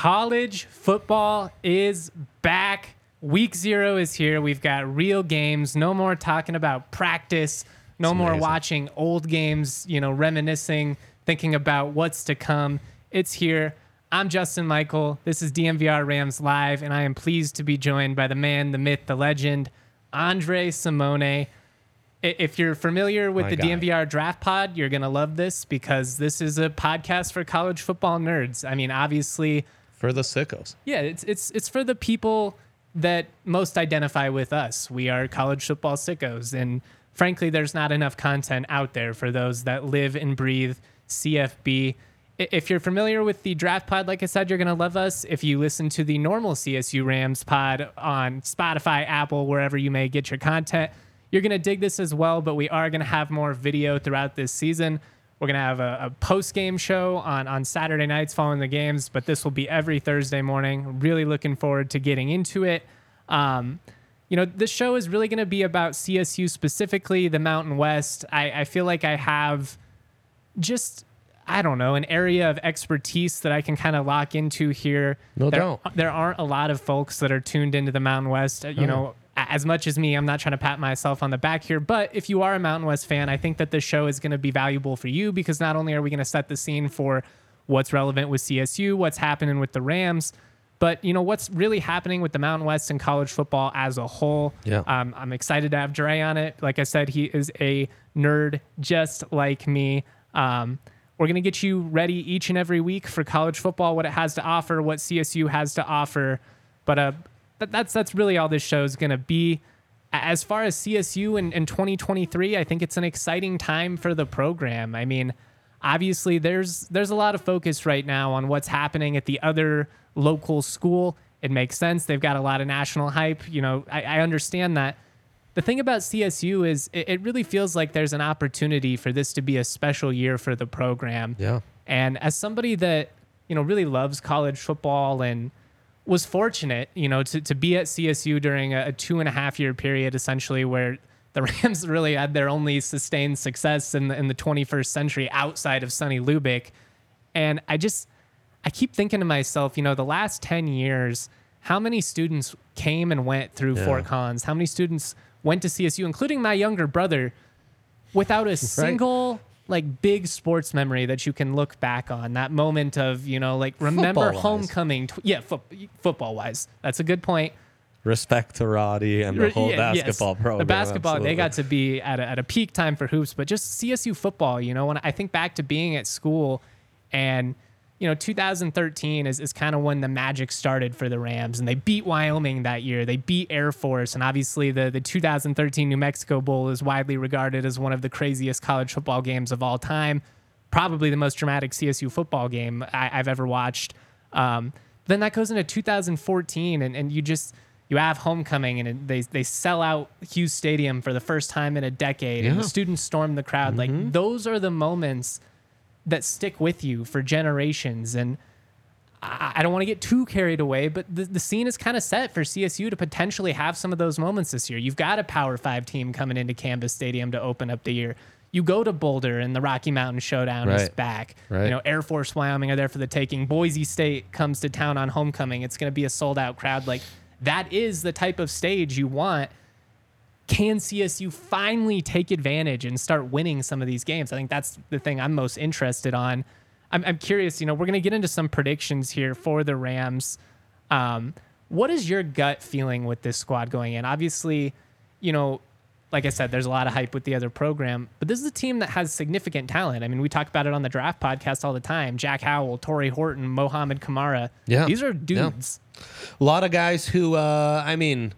College football is back. Week zero is here. We've got real games. No more talking about practice. No more amazing. watching old games, you know, reminiscing, thinking about what's to come. It's here. I'm Justin Michael. This is DNVR Rams Live, and I am pleased to be joined by the man, the myth, the legend, Andre Simone. If you're familiar with My the guy. DNVR Draft Pod, you're going to love this because this is a podcast for college football nerds. I mean, obviously, for the sickos. yeah, it's it's it's for the people that most identify with us. We are college football sickos, and frankly, there's not enough content out there for those that live and breathe CFB. If you're familiar with the draft pod, like I said, you're gonna love us. If you listen to the normal CSU Rams pod on Spotify, Apple, wherever you may get your content, you're gonna dig this as well. But we are gonna have more video throughout this season. We're gonna have a, a post game show on on Saturday nights following the games, but this will be every Thursday morning. Really looking forward to getting into it. Um, you know, this show is really gonna be about CSU specifically, the Mountain West. I, I feel like I have just I don't know an area of expertise that I can kind of lock into here. No there, doubt. there aren't a lot of folks that are tuned into the Mountain West. You know, a- as much as me, I'm not trying to pat myself on the back here, but if you are a Mountain West fan, I think that this show is going to be valuable for you because not only are we going to set the scene for what's relevant with CSU, what's happening with the Rams, but you know what's really happening with the Mountain West and college football as a whole. Yeah. Um, I'm excited to have Dre on it. Like I said, he is a nerd just like me. Um, we're going to get you ready each and every week for college football, what it has to offer, what CSU has to offer. But uh, that, that's that's really all this show is going to be. As far as CSU in, in 2023, I think it's an exciting time for the program. I mean, obviously there's there's a lot of focus right now on what's happening at the other local school. It makes sense. They've got a lot of national hype. You know, I, I understand that. The thing about CSU is it, it really feels like there's an opportunity for this to be a special year for the program. Yeah. And as somebody that, you know, really loves college football and was fortunate, you know, to, to be at CSU during a, a two and a half year period, essentially, where the Rams really had their only sustained success in the, in the 21st century outside of Sonny Lubick. And I just, I keep thinking to myself, you know, the last 10 years, how many students came and went through Yeah. Fort Collins? How many students went to CSU, including my younger brother, without a single like big sports memory that you can look back on? That moment of, you know, like remember Football-wise. homecoming. Tw- yeah, fo- football wise. That's a good point. Respect to Roddy and the whole Yeah, yes. basketball program. The basketball, they got to be at a, at a peak time for hoops, but just CSU football, you know, when I think back to being at school and, you know, 2013 is, is kind of when the magic started for the Rams and they beat Wyoming that year. They beat Air Force. And obviously the, the 2013 New Mexico Bowl is widely regarded as one of the craziest college football games of all time. Probably the most dramatic CSU football game I, I've ever watched. Um, then that goes into 2014 and, and you just you have homecoming and they they sell out Hughes Stadium for the first time in a decade and the students storm the crowd like those are the moments that stick with you for generations and I, I don't want to get too carried away but the, the scene is kind of set for CSU to potentially have some of those moments this year you've got a power five team coming into Canvas Stadium to open up the year you go to Boulder and the Rocky Mountain Showdown is back Right. you know Air Force, Wyoming are there for the taking. Boise State comes to town on homecoming. It's going to be a sold out crowd. Like that is the type of stage you want. Can CSU finally take advantage and start winning some of these games? I think that's the thing I'm most interested on. I'm, I'm curious, you know, we're going to get into some predictions here for the Rams. Um, what is your gut feeling with this squad going in? Obviously, you know, like I said, there's a lot of hype with the other program, but this is a team that has significant talent. I mean, we talk about it on the draft podcast all the time. Jack Howell, Tory Horton, Mohamed Kamara. Yeah. These are Yeah. dudes. a lot of guys who uh i mean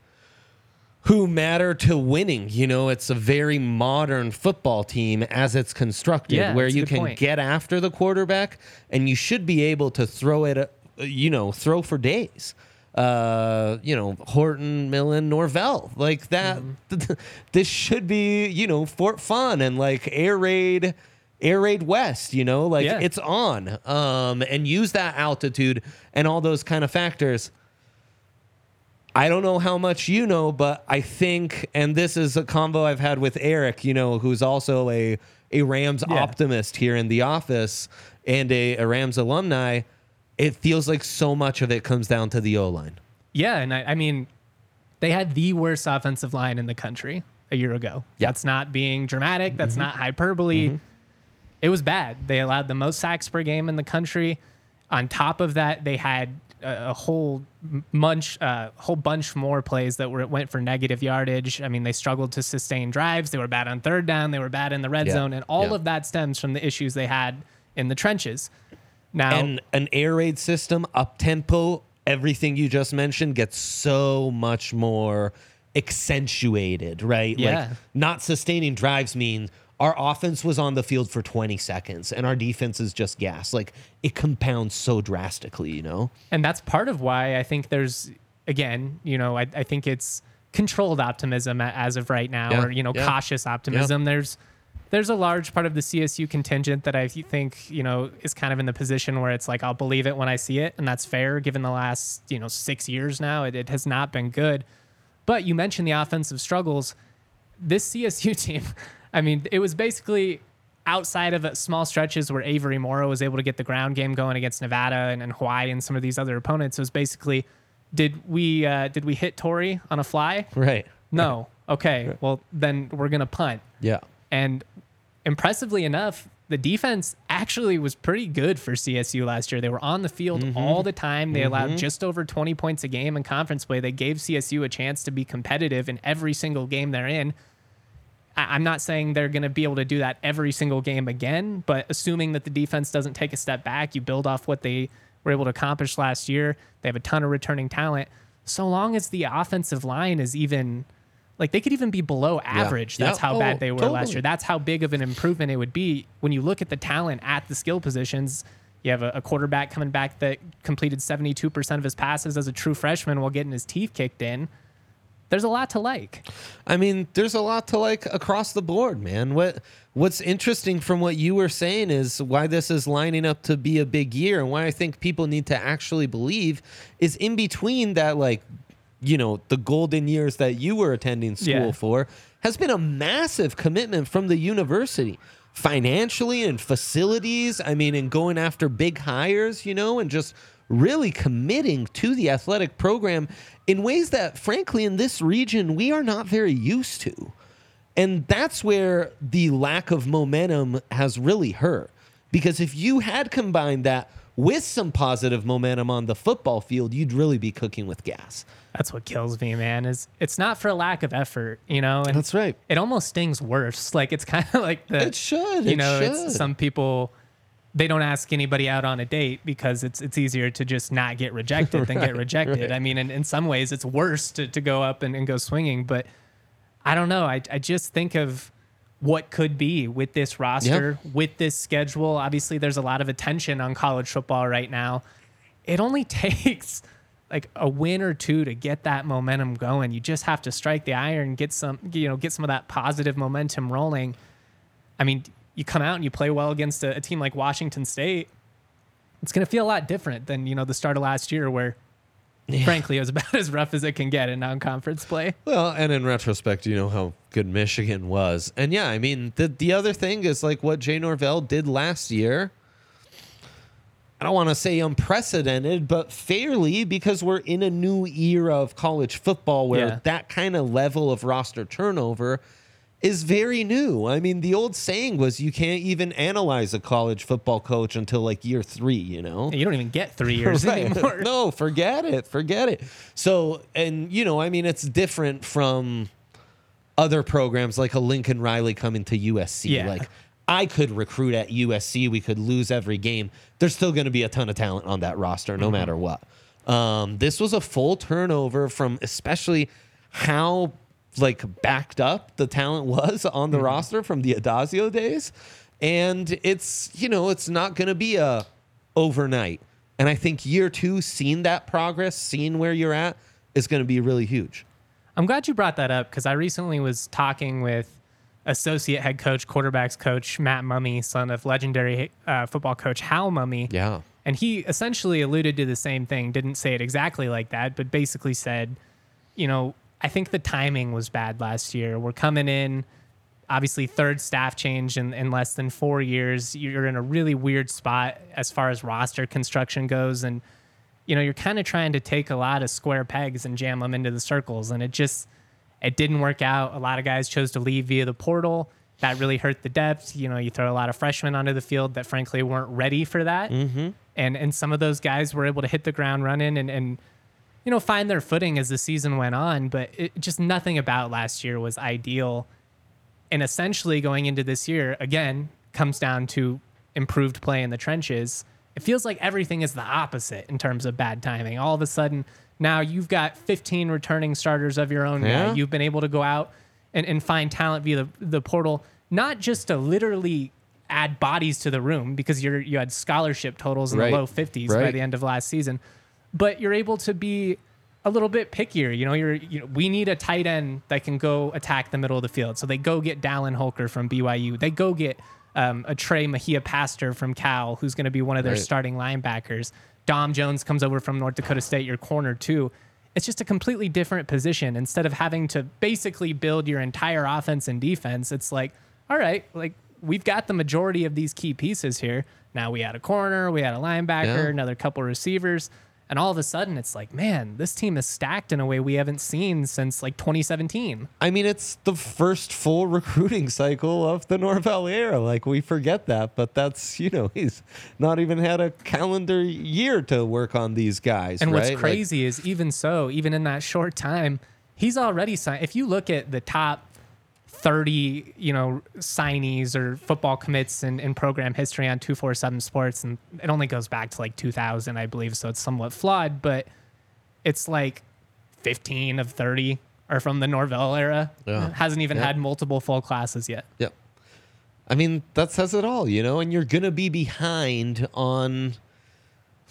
who matter to winning you know it's a very modern football team as it's constructed Yeah, where you can point. get after the quarterback and you should be able to throw it uh, you know throw for days uh you know horton millen norvell like that Mm-hmm. this should be you know fort fun and like air raid air raid west you know like Yeah. it's on um and use that altitude and all those kind of factors I don't know how much you know, but I think, and this is a convo I've had with Eric, you know, who's also a a Rams Yeah. optimist here in the office and a, a Rams alumni. it feels like so much of it comes down to the O line. Yeah, and I, I mean, they had the worst offensive line in the country a year ago. That's not being dramatic. That's mm-hmm. not hyperbole. Mm-hmm. It was bad. They allowed the most sacks per game in the country. On top of that, they had a, whole bunch, uh, whole bunch more plays that were went for negative yardage. I mean, they struggled to sustain drives. They were bad on third down. They were bad in the red Yeah. zone, and all Yeah. of that stems from the issues they had in the trenches. Now, And an air raid system, up tempo, everything you just mentioned gets so much more accentuated, right? Yeah. Like not sustaining drives mean our offense was on the field for 20 seconds and our defense is just gas. Like it compounds so drastically, you know? and that's part of why I think there's again, you know, I, I think it's controlled optimism as of right now, Yeah, or you know, yeah. cautious optimism. There's there's a large part of the CSU contingent that I think you know is kind of in the position where it's like I'll believe it when I see it, and that's fair given the last you know six years now. It, it has not been good, but you mentioned the offensive struggles. This CSU team, I mean, it was basically outside of small stretches where Avery Morrow was able to get the ground game going against Nevada and, and Hawaii and some of these other opponents. It was basically, did we uh, did we hit Tory on a fly? Right. No. Okay. Well, then we're gonna punt. Yeah. And impressively enough, the defense actually was pretty good for CSU last year. They were on the field all the time. They allowed just over 20 points a game in conference play. They gave CSU a chance to be competitive in every single game they're in. I'm not saying they're going to be able to do that every single game again, but assuming that the defense doesn't take a step back, you build off what they were able to accomplish last year. They have a ton of returning talent. So long as the offensive line is even like they could even be below average. That's Yeah. how Oh, bad they oh, were last year. That's how big of an improvement it would be when you look at the talent at the skill positions. You have a, a quarterback coming back that completed 72% of his passes as a true freshman while getting his teeth kicked in. There's a lot to like. I mean, there's a lot to like across the board, man. What what's interesting from what you were saying is why this is lining up to be a big year and why I think people need to actually believe is in between that like you know, the golden years that you were attending school Yeah. for has been a massive commitment from the university financially and facilities. I mean, and going after big hires, you know, and just really committing to the athletic program in ways that, frankly, in this region, we are not very used to. And that's where the lack of momentum has really hurt. Because if you had combined that with some positive momentum on the football field, you'd really be cooking with gas. That's what kills me, man. Is it's not for lack of effort, you know? And That's right. It almost stings worse. Like it's kind of like the It should, You it know, should. some people they don't ask anybody out on a date because it's it's easier to just not get rejected than get rejected. I mean, in, in some ways, it's worse to, to go up and, and go swinging. But I don't know. I, I just think of what could be with this roster, with this schedule. Obviously, there's a lot of attention on college football right now. It only takes like a win or two to get that momentum going. You just have to strike the iron, get some, you know, get some of that positive momentum rolling. I mean, you come out and you play well against a, a team like Washington State. It's going to feel a lot different than you know the start of last year, where frankly it was about as rough as it can get in non-conference play. Well, and in retrospect, you know how good Michigan was. And yeah, I mean, the the other thing is like what Jay Norvell did last year. I don't want to say unprecedented, but fairly because we're in a new era of college football where Yeah. that kind of level of roster turnover is very new. I mean, the old saying was you can't even analyze a college football coach until like year 3, you know. You don't even get three years Right. anymore. No, forget it. Forget it. So, and you know, I mean, it's different from other programs like a Lincoln Riley coming to USC. Yeah. Like, I could recruit at USC. We could lose every game. There's still going to be a ton of talent on that roster, no matter what. Um, this was a full turnover from especially how like backed up the talent was on the roster from the Addazio days. And it's, you know, it's not going to be a overnight. And I think year two, seeing that progress, seeing where you're at, is going to be really huge. I'm glad you brought that up because I recently was talking with associate head coach, quarterbacks coach Matt Mumme, son of legendary uh, football coach Hal Mumme. Yeah. And he essentially alluded to the same thing, didn't say it exactly like that, but basically said, you know, I think the timing was bad last year. We're coming in. Obviously, third staff change in, in less than four years. You're in a really weird spot as far as roster construction goes. And, you know, you're kind of trying to take a lot of square pegs and jam them into the circles. And it just, it didn't work out. A lot of guys chose to leave via the portal. That really hurt the depth. You know, you throw a lot of freshmen onto the field that frankly weren't ready for that. Mm-hmm. And, and some of those guys were able to hit the ground running and, and, you know, find their footing as the season went on. But it, just nothing about last year was ideal and essentially going into this year again comes down to improved play in the trenches. It feels like everything is the opposite in terms of bad timing. All of a sudden, now you've got 15 returning starters of your own. Yeah. Now you've been able to go out and, and find talent via the, the portal, not just to literally add bodies to the room because you're you had scholarship totals in Right. the low 50s by the end of last season, but you're able to be a little bit pickier. You know, you're you know, we need a tight end that can go attack the middle of the field. So they go get Dallin Holker from BYU. They go get um, a Trey Mahia Pastor from Cal, who's going to be one of their Right. starting linebackers. Dom Jones comes over from North Dakota State, your corner too. It's just a completely different position. Instead of having to basically build your entire offense and defense, it's like, all right, like we've got the majority of these key pieces here. Now we had a corner, we had a linebacker, Yeah. another couple receivers. And all of a sudden, it's like, man, this team is stacked in a way we haven't seen since like 2017. I mean, it's the first full recruiting cycle of the Norvell era. Like we forget that, but that's you know he's not even had a calendar year to work on these guys. And right? what's Like, crazy is even so, even in that short time, he's already signed. If you look at the top 30, you know, signees or football commits in, in program history on 247 Sports, and it only goes back to like 2000, I believe, so it's somewhat flawed, but it's like 15 of 30 are from the Norvell era. Yeah. Hasn't even Yeah. had multiple full classes yet. Yep. I mean, that says it all, you know, and you're going to be behind on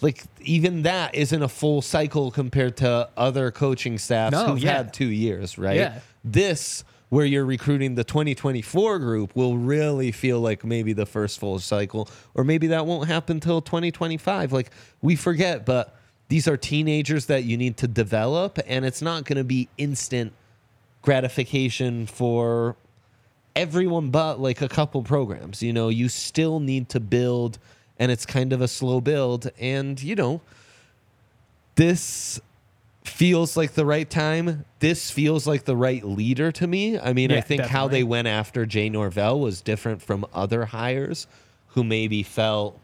like even that isn't a full cycle compared to other coaching staffs No, who've yeah. had 2 years, right? Yeah. This where you're recruiting the 2024 group will really feel like maybe the first full cycle or maybe that won't happen till 2025. Like we forget, but these are teenagers that you need to develop and it's not going to be instant gratification for everyone but like a couple programs. You know, you still need to build, and it's kind of a slow build. And, you know, this feels like the right time. This feels like the right leader to me. I mean, I Yeah, think how they went after Jay Norvell was different from other hires who maybe felt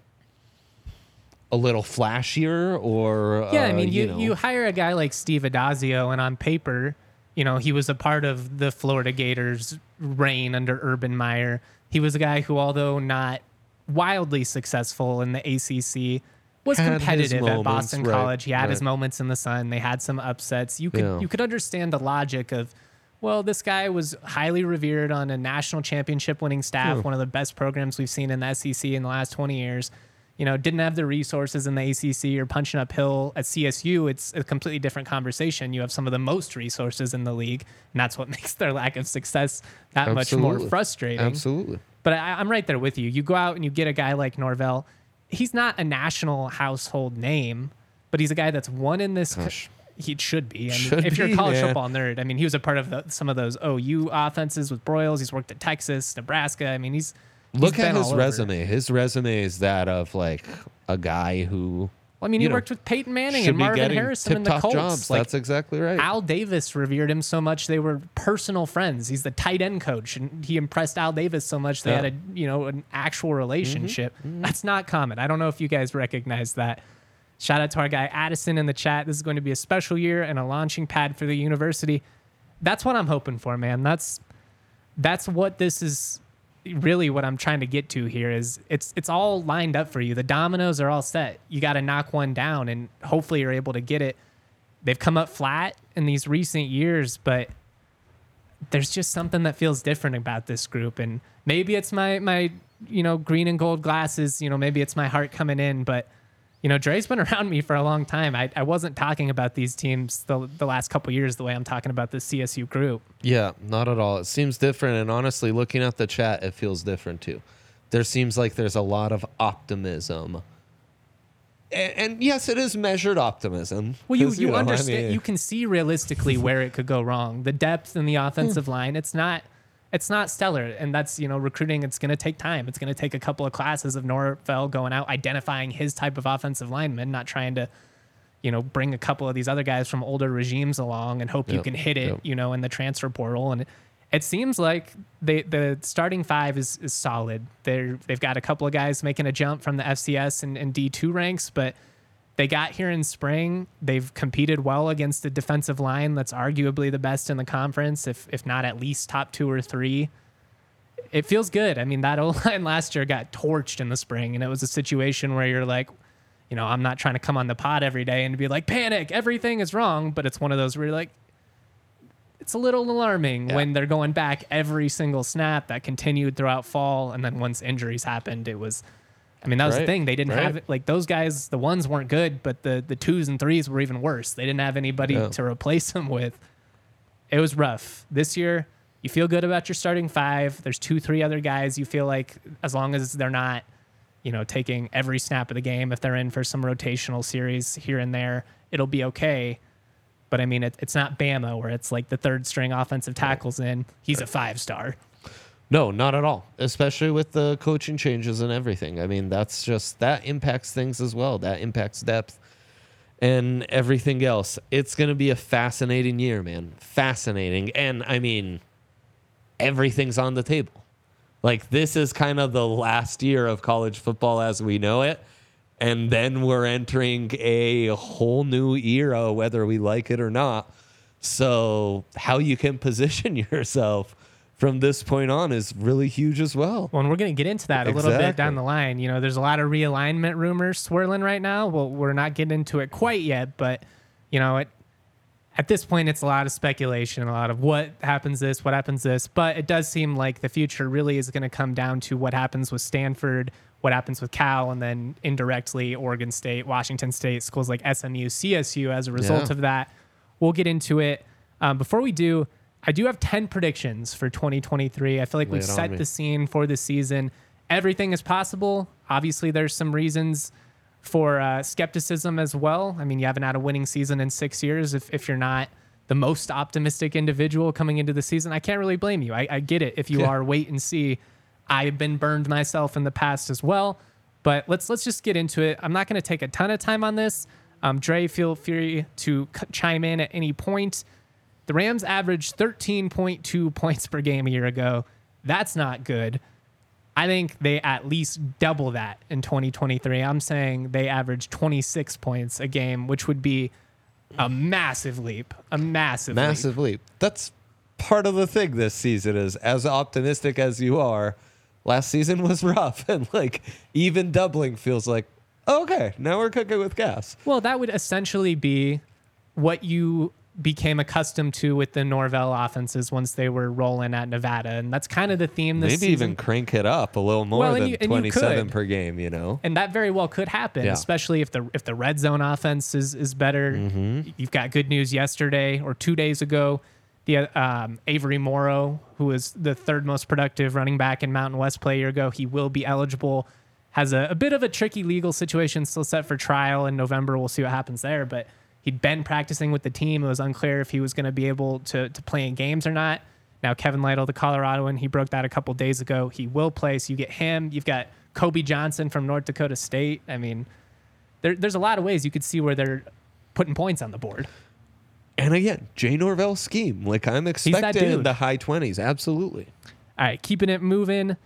a little flashier or Yeah, I uh, mean, you, know. you hire a guy like Steve Addazio, and on paper, you know, he was a part of the Florida Gators' reign under Urban Meyer. He was a guy who, although not wildly successful in the ACC, was Had competitive at Boston right, College. He had his moments in the sun. They had some upsets. You could Yeah. you could understand the logic of, well, this guy was highly revered on a national championship winning staff, Yeah. one of the best programs we've seen in the SEC in the last 20 years. You know, didn't have the resources in the ACC or punching uphill at CSU. It's a completely different conversation. You have some of the most resources in the league, and that's what makes their lack of success that much more frustrating. Absolutely. But I, I'm right there with you. You go out and you get a guy like Norvell. He's not a national household name, but he's a guy that's won in this. Gosh. He should be. I mean, Should if you're a be, college football nerd, I mean, he was a part of the, some of those OU offenses with Broyles. He's worked at Texas, Nebraska. I mean, he's he's Look at his all over. resume. His resume is that of like a guy who Well, I mean, he know, worked with Peyton Manning and Marvin Harrison and the Colts. jobs. Like, That's exactly right. Al Davis revered him so much they were personal friends. He's the tight end coach, and he impressed Al Davis so much they Yeah. Mm-hmm. had a you know an actual relationship. That's not common. I don't know if you guys recognize that. Shout out to our guy Addison in the chat. This is going to be a special year and a launching pad for the university. That's what I'm hoping for, man. That's that's what this is really what I'm trying to get to here is it's it's all lined up for you. The dominoes are all set. You got to knock one down and hopefully you're able to get it. They've come up flat in these recent years, but there's just something that feels different about this group and maybe it's my my you know green and gold glasses, you know, maybe it's my heart coming in, but you know, Dre's been around me for a long time. I, I wasn't talking about these teams the, the last couple years the way I'm talking about the CSU group. yeah, not at all. It seems different, and honestly, looking at the chat, it feels different too. There seems like there's a lot of optimism, and, and yes, it is measured optimism. Well, you, 'cause, you, know, I understand. mean- you can see realistically where it could go wrong. The depth in the hmm. offensive line. It's not it's not stellar. And that's, you know, recruiting, it's going to take time. It's going to take a couple of classes of Norvell going out, identifying his type of offensive lineman, not trying to, you know, bring a couple of these other guys from older regimes along and hope you can hit it, yep. you know, in the transfer portal. And it seems like they, the starting five is, is solid. They're, they've got a couple of guys making a jump from the FCS and, and D2 ranks, but they got here in spring. They've competed well against a defensive line that's arguably the best in the conference, if if not at least top two or three. It feels good. I mean, that O line last year got torched in the spring, and it was a situation where you're like, you know, I'm not trying to come on the pod every day and be like, panic, everything is wrong. But it's one of those where you're like, it's a little alarming Yeah. when they're going back every single snap that continued throughout fall. And then once injuries happened, it was, I mean, that was the thing. They didn't right. have it. Like those guys, the ones weren't good, but the, the twos and threes were even worse. They didn't have anybody Yeah. to replace them with. It was rough. This year, you feel good about your starting five. There's two, three other guys you feel like, as long as they're not, you know, taking every snap of the game, if they're in for some rotational series here and there, it'll be okay. But I mean, it, it's not Bama where it's like the third string offensive tackles in. He's a five star. No, not at all. Especially with the coaching changes and everything. I mean, that's just that impacts things as well. That impacts depth and everything else. It's going to be a fascinating year, man. Fascinating. And I mean, everything's on the table. Like this is kind of the last year of college football as we know it. And then we're entering a whole new era, whether we like it or not. So, how you can position yourself from this point on is really huge as well. Well, and we're going to get into that a little bit down the line. You know, there's a lot of realignment rumors swirling right now. Well, we're not getting into it quite yet, but you know, it at this point it's a lot of speculation, a lot of what happens this, what happens this, but it does seem like the future really is going to come down to what happens with Stanford, what happens with Cal, and then indirectly Oregon State, Washington State, schools like SMU, CSU as a result Yeah. of that. We'll get into it. Um, before we do, I do have 10 predictions for 2023. I feel like Lay we've set the scene for the season. Everything is possible. Obviously, there's some reasons for uh, skepticism as well. I mean, you haven't had a winning season in six years. If, if you're not the most optimistic individual coming into the season, I can't really blame you. I, I get it. If you Yeah. are wait and see, I've been burned myself in the past as well. But let's let's just get into it. I'm not going to take a ton of time on this. Um, Dre, feel free to c- chime in at any point. The Rams averaged 13.2 points per game a year ago. That's not good. I think they at least double that in 2023. I'm saying they average 26 points a game, which would be a massive leap. A massive, leap. Massive leap. That's part of the thing this season is as optimistic as you are, last season was rough and like even doubling feels like oh, okay, now we're cooking with gas. Well, that would essentially be what you became accustomed to with the Norvell offenses once they were rolling at Nevada, and that's kind of the theme this Maybe season. even crank it up a little more Well, than you- 27 per game, you know. and that very well could happen, Yeah. especially if the if the red zone offense is is better. Mm-hmm. You've got good news yesterday or two days ago. The um, Avery Morrow, who was the third most productive running back in Mountain West play a year ago, he will be eligible. Has a, a bit of a tricky legal situation still set for trial in November. We'll see what happens there, but he'd been practicing with the team. It was unclear if he was going to be able to to play in games or not. Now Kevin Lytle, the Coloradoan, he broke that a couple days ago. He will play. So you get him. You've got Kobe Johnson from North Dakota State. I mean, there, there's a lot of ways you could see where they're putting points on the board. And again, Jay Norvell scheme. Like I'm expecting the high 20s. Absolutely. All right, keeping it moving.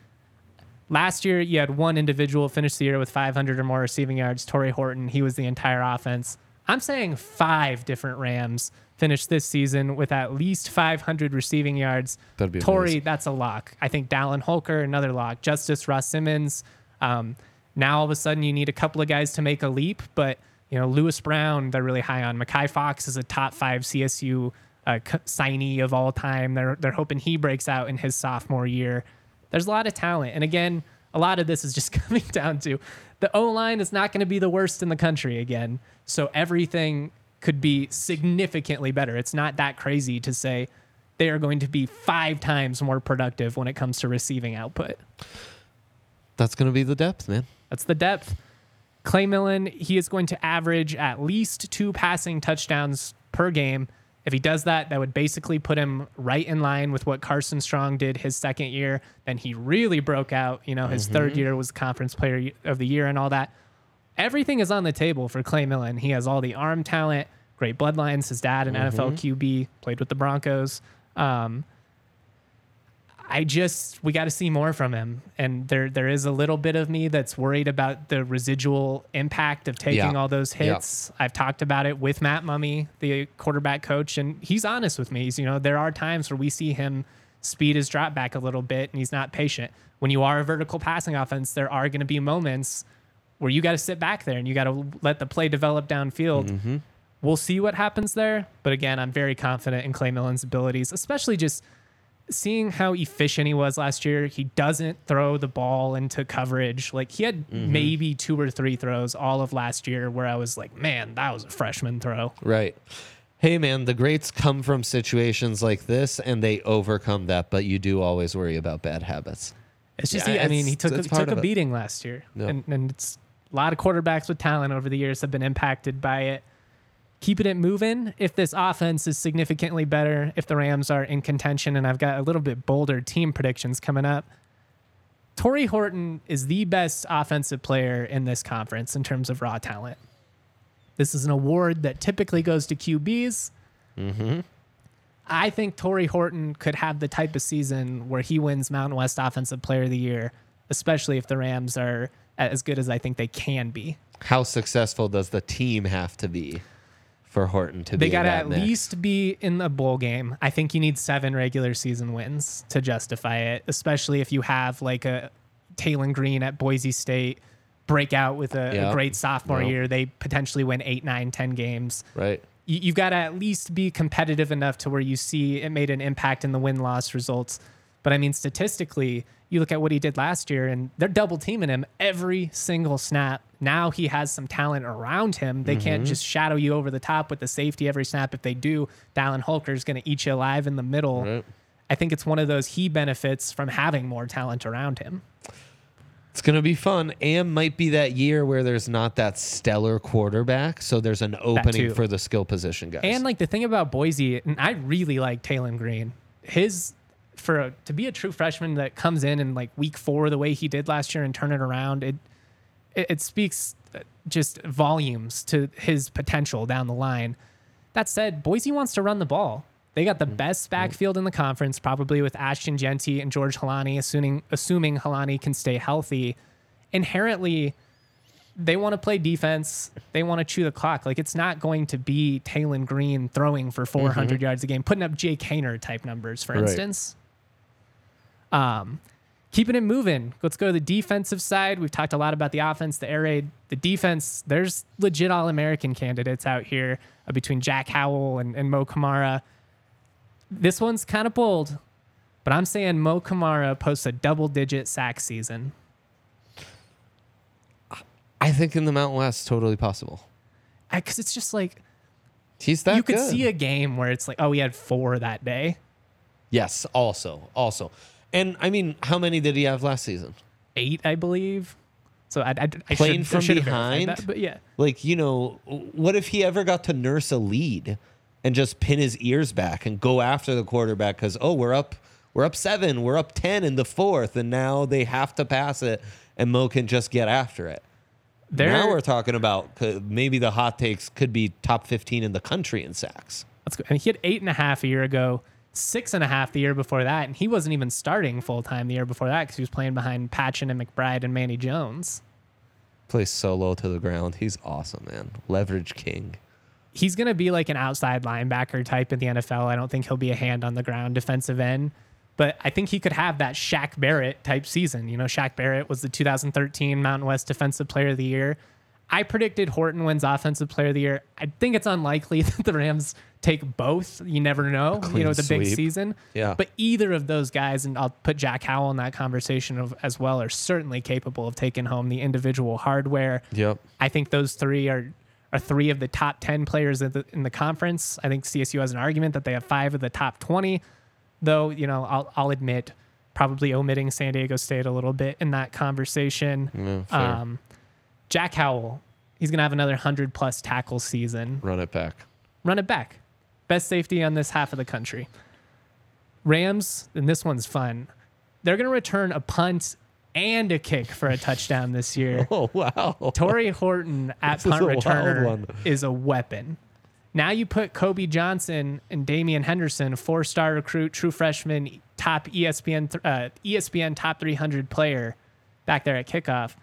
Last year, you had one individual finish the year with 500 or more receiving yards. Tory Horton, he was the entire offense. I'm saying five different Rams finished this season with at least 500 receiving yards. That'd be Tory, amazing. that's a lock. I think Dallin Holker, another lock. Justus Ross Simmons. Um, now all of a sudden you need a couple of guys to make a leap, but you know Lewis Brown, they're really high on. Mackay Fox is a top five CSU uh, c- signee of all time. They're they're hoping he breaks out in his sophomore year. There's a lot of talent, and again, a lot of this is just coming down to the O line is not going to be the worst in the country again. So everything could be significantly better. It's not that crazy to say they are going to be five times more productive when it comes to receiving output. That's going to be the depth, man. That's the depth. Clay Millen, he is going to average at least two passing touchdowns per game. If he does that, that would basically put him right in line with what Carson Strong did his second year. Then he really broke out. You know, his third year was conference player of the year and all that. Everything is on the table for Clay Millen. He has all the arm talent, great bloodlines. His dad, an NFL QB, played with the Broncos. Um, I just we got to see more from him, and there there is a little bit of me that's worried about the residual impact of taking Yeah. all those Yeah. hits. I've talked about it with Matt Mumme, the quarterback coach, and he's honest with me. He's, you know, there are times where we see him speed his drop back a little bit, and he's not patient. When you are a vertical passing offense, there are going to be moments where you got to sit back there and you got to let the play develop downfield. Mm-hmm. We'll see what happens there. But again, I'm very confident in Clay Millen's abilities, especially just seeing how efficient he was last year. He doesn't throw the ball into coverage. Like he had mm-hmm. maybe two or three throws all of last year where I was like, man, that was a freshman throw. Right. Hey man, the greats come from situations like this and they overcome that, but you do always worry about bad habits. It's just, Yeah, he- I mean, he took, it's he took a of it. beating last year. And, and it's a lot of quarterbacks with talent over the years have been impacted by it. Keeping it moving. If this offense is significantly better, if the Rams are in contention, and I've got a little bit bolder team predictions coming up. Tory Horton is the best offensive player in this conference in terms of raw talent. This is an award that typically goes to QBs. Mm-hmm. I think Tory Horton could have the type of season where he wins Mountain West Offensive Player of the Year, especially if the Rams are as good as I think they can be. How successful does the team have to be for Horton to They be got to at mix? least be in the bowl game. I think you need seven regular season wins to justify it, especially if you have like a Taylen Green at Boise State break out with a, a great sophomore Yep. year. They potentially win eight, nine, ten games. right. you, you've got to at least be competitive enough to where you see it made an impact in the win loss results. But I mean, statistically, you look at what he did last year, and they're double teaming him every single snap. Now he has some talent around him. They Mm-hmm. can't just shadow you over the top with the safety every snap. If they do, Dallin Holker is going to eat you alive in the middle. Right. I think it's one of those he benefits from having more talent around him. It's going to be fun and might be that year where there's not that stellar quarterback, so there's an opening for the skill position guys. And like the thing about Boise, and I really like Taylen Green. His for a, to be a true freshman that comes in in like week four the way he did last year and turn it around, it it, it speaks uh, just volumes to his potential down the line. That said, Boise wants to run the ball. They got the mm-hmm. best backfield in the conference, probably with Ashton Jeanty and George Holani, assuming assuming Holani can stay healthy. Inherently, they want to play defense. They want to chew the clock. Like it's not going to be Taylen Green throwing for 400 mm-hmm. yards a game, putting up Jake Haener type numbers, for Right. instance. Um, keeping it moving. Let's go to the defensive side. We've talked a lot about the offense, the air raid, the defense. There's legit All American candidates out here uh, between Jack Howell and, and Mo Kamara. This one's kind of bold, but I'm saying Mo Kamara posts a double digit sack season. I think in the Mountain West, totally possible. Because it's just like, He's that you could good. see a game where it's like, oh, he had four that day, Yes, also, also. And I mean, how many did he have last season? eight, I believe. So I, I, I Playing should, from I should have verified behind? that, but yeah, Like, you know, what if he ever got to nurse a lead and just pin his ears back and go after the quarterback because oh, we're up, we're up seven, we're up ten in the fourth, and now they have to pass it, and Mo can just get after it. there. now we're talking about maybe the hot takes could be top fifteen in the country in sacks. Let's go. And he had eight and a half a year ago, six and a half the year before that, and he wasn't even starting full time the year before that because he was playing behind Patchan and McBride and Manny Jones. Plays so low to the ground. He's awesome, man. Leverage king. He's going to be like an outside linebacker type in the NFL. I don't think he'll be a hand on the ground defensive end, but I think he could have that Shaq Barrett type season. You know, Shaq Barrett was the 2013 Mountain West Defensive Player of the Year. I predicted Horton wins Offensive Player of the Year. I think it's unlikely that the Rams take both. You never know. you know, the big season. Yeah. But either of those guys, and I'll put Jack Howell in that conversation of, as well, are certainly capable of taking home the individual hardware. Yep. I think those three are are three of the top ten players in the, in the conference. I think CSU has an argument that they have five of the top twenty, though. You know, I'll I'll admit probably omitting San Diego State a little bit in that conversation. Yeah, um, Jack Howell, he's gonna have another hundred plus tackle season. Run it back. Run it back. Best safety on this half of the country. Rams, and this one's fun. They're going to return a punt and a kick for a touchdown this year. Oh wow. Tory Horton at This is punt returner one. is a weapon. Now you put Kobe Johnson and Damian Henderson, four-star recruit, true freshman, top ESPN th- uh, ESPN top 300 player, back there at kickoff.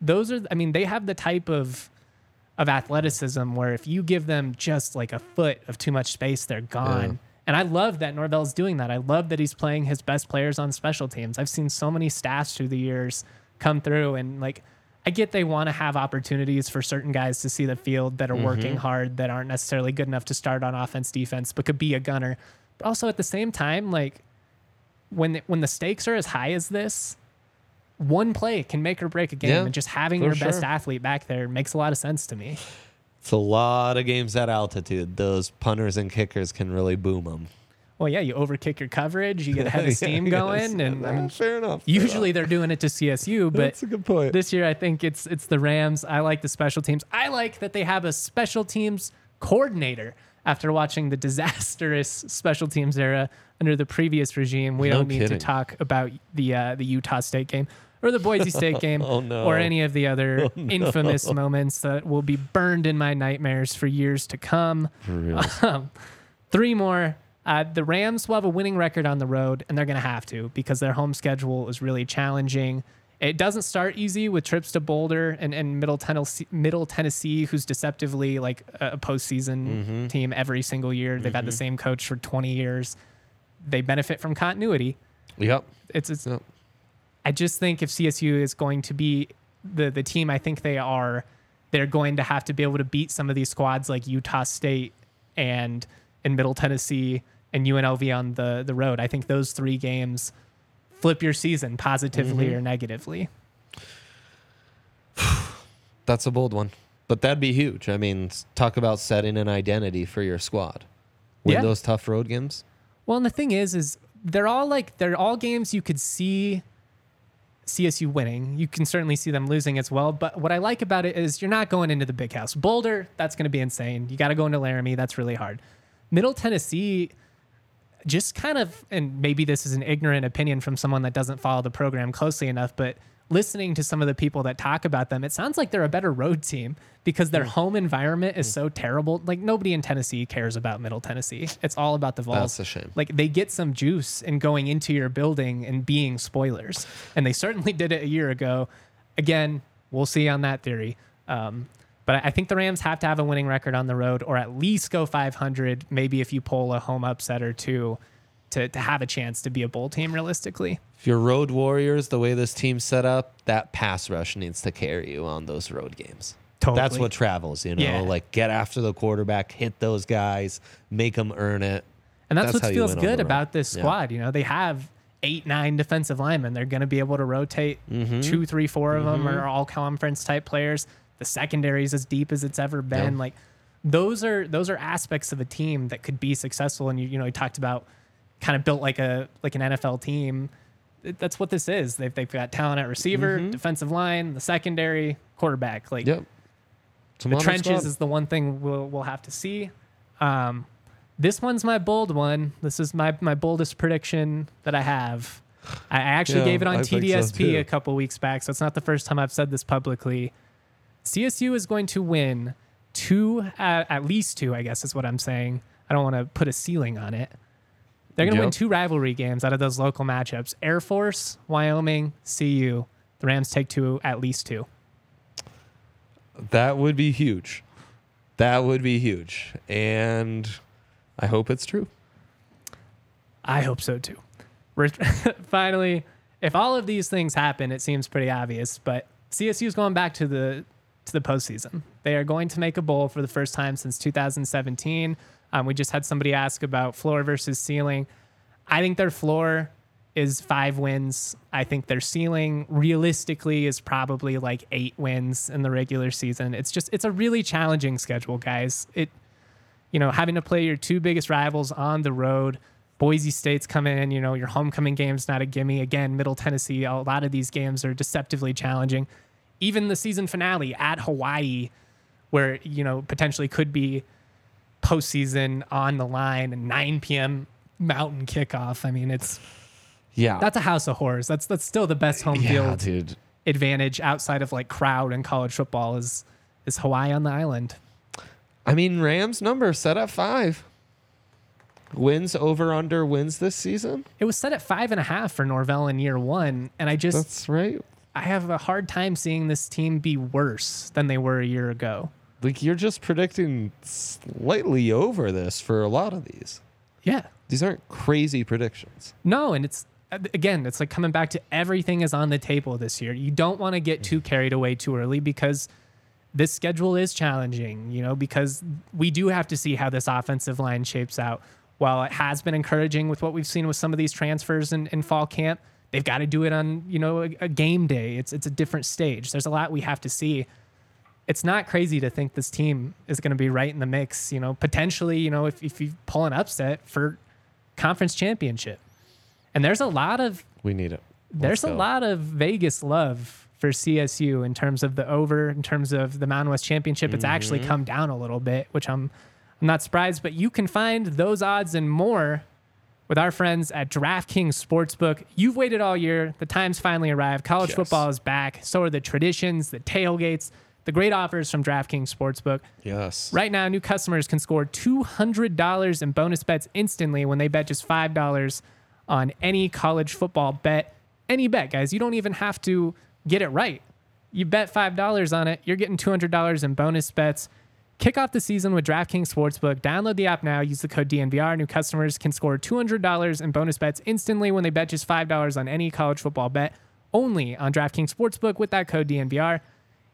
Those are, I mean, they have the type of of athleticism where if you give them just like a foot of too much space, they're gone. And I love that Norvell's doing that. I love that he's playing his best players on special teams. I've seen so many staffs through the years come through and like I get they want to have opportunities for certain guys to see the field that are mm-hmm. working hard that aren't necessarily good enough to start on offense defense but could be a gunner. But also at the same time like when the, when the stakes are as high as this, one play can make or break a game Yeah, and just having your best athlete back there makes a lot of sense to me. It's a lot of games at altitude. Those punters and kickers can really boom them. Well, yeah, you overkick your coverage, you get a head of steam going, and I mean, fair enough. usually they're doing it to CSU, but that's a good point. this year I think it's it's the Rams. I like the special teams. I like that they have a special teams coordinator. After watching the disastrous special teams era under the previous regime, we No don't need kidding. to talk about the uh, the Utah State game or the Boise State game Oh, no. or any of the other infamous moments that will be burned in my nightmares for years to come. Um, three more. Uh, the Rams will have a winning record on the road, and they're going to have to because their home schedule is really challenging. It doesn't start easy with trips to Boulder and, and Middle Tennessee, Middle Tennessee, who's deceptively like a postseason team every single year. They've had the same coach for 20 years. They benefit from continuity. yep. It's, it's Yep. I just think if CSU is going to be the the team I think they are, they're going to have to be able to beat some of these squads like Utah State and in Middle Tennessee and UNLV on the the road. I think those three games flip your season positively mm-hmm. or negatively. That's a bold one. But that'd be huge. I mean, talk about setting an identity for your squad. Win Yeah. those tough road games. Well, and the thing is, is they're all like they're all games you could see CSU winning. You can certainly see them losing as well. But what I like about it is you're not going into the big house. Boulder, that's going to be insane. You got to go into Laramie. That's really hard. Middle Tennessee, just kind of, and maybe this is an ignorant opinion from someone that doesn't follow the program closely enough, but listening to some of the people that talk about them, it sounds like they're a better road team because their home environment is so terrible. Like nobody in Tennessee cares about Middle Tennessee. It's all about the Vols. That's a shame. Like they get some juice in going into your building and being spoilers, and they certainly did it a year ago. Again, we'll see on that theory. Um, but I think the Rams have to have a winning record on the road, or at least go 500. Maybe if you pull a home upset or two, to to have a chance to be a bowl team realistically. If you're road warriors, the way this team's set up, that pass rush needs to carry you on those road games. Totally. That's what travels, you know, Yeah. like get after the quarterback, hit those guys, make them earn it. And that's, That's what feels win on the good about this Yeah. squad. You know, they have eight, nine defensive linemen. They're going to be able to rotate Mm-hmm. two, three, four of them are all conference type players. The secondary is as deep as it's ever been. Yeah. Like those are those are aspects of a team that could be successful. And you you know, you talked about kind of built like a like an NFL team. That's what this is. They've they've got talent at receiver, defensive line, the secondary, quarterback. Like Mm-hmm. Yep. The trenches squad. is the one thing we'll we'll have to see. Um, this one's my bold one. This is my my boldest prediction that I have. I actually Yeah, gave it on I think so TDSP a couple weeks back, so it's not the first time I've said this publicly. CSU is going to win two, uh, at least two, I guess is what I'm saying. I don't want to put a ceiling on it. They're going to win two rivalry games out of those local matchups Air Force, Wyoming, CU. The Rams take two, at least two. That would be huge. That would be huge. And I hope it's true. I hope so too. Finally, if all of these things happen, it seems pretty obvious. But CSU is going back to the to the postseason. They are going to make a bowl for the first time since 2017. Um, we just had somebody ask about floor versus ceiling. I think their floor is five wins. I think their ceiling realistically is probably like eight wins in the regular season. It's just it's a really challenging schedule, guys. It you know, having to play your two biggest rivals on the road. Boise State's coming in, you know, your homecoming game's not a gimme. Again, Middle Tennessee, a lot of these games are deceptively challenging. Even the season finale at Hawaii, where, you know, potentially could be postseason on the line and 9 p.m. Mountain kickoff. I mean, it's Yeah. that's a house of horrors. That's that's still the best home yeah, field dude. advantage outside of like crowd and college football is is Hawaii on the island. I mean, Rams number set at five. Wins over under wins this season. It was set at five and a half for Norvell in year one, and I just That's right. I have a hard time seeing this team be worse than they were a year ago. Like you're just predicting slightly over this for a lot of these. Yeah. These aren't crazy predictions. No, and it's uh, again, it's like coming back to everything is on the table this year. You don't want to get too mm. carried away too early because this schedule is challenging, you know, because we do have to see how this offensive line shapes out. While it has been encouraging with what we've seen with some of these transfers in, in fall camp, they've got to do it on, you know, a, a game day. It's it's a different stage. There's a lot we have to see. It's not crazy to think this team is going to be right in the mix, you know, potentially, you know, if, if you pull an upset for conference championship. And there's a lot of We need it. there's Let's a go. lot of Vegas love for CSU in terms of the over, in terms of the Mountain West Championship. It's actually Mm-hmm. come down a little bit, which I'm I'm not surprised. But you can find those odds and more with our friends at DraftKings Sportsbook. You've waited all year. The time's finally arrived. College Yes. football is back. So are the traditions, the tailgates, the great offers from DraftKings Sportsbook. Yes. Right now, new customers can score $200 in bonus bets instantly when they bet just $5 on any college football bet. Any bet, guys. You don't even have to get it right. You bet $5 on it, you're getting $200 in bonus bets. Kick off the season with DraftKings Sportsbook. Download the app now. Use the code DNVR. New customers can score $200 in bonus bets instantly when they bet just $5 on any college football bet. Only on DraftKings Sportsbook with that code DNVR.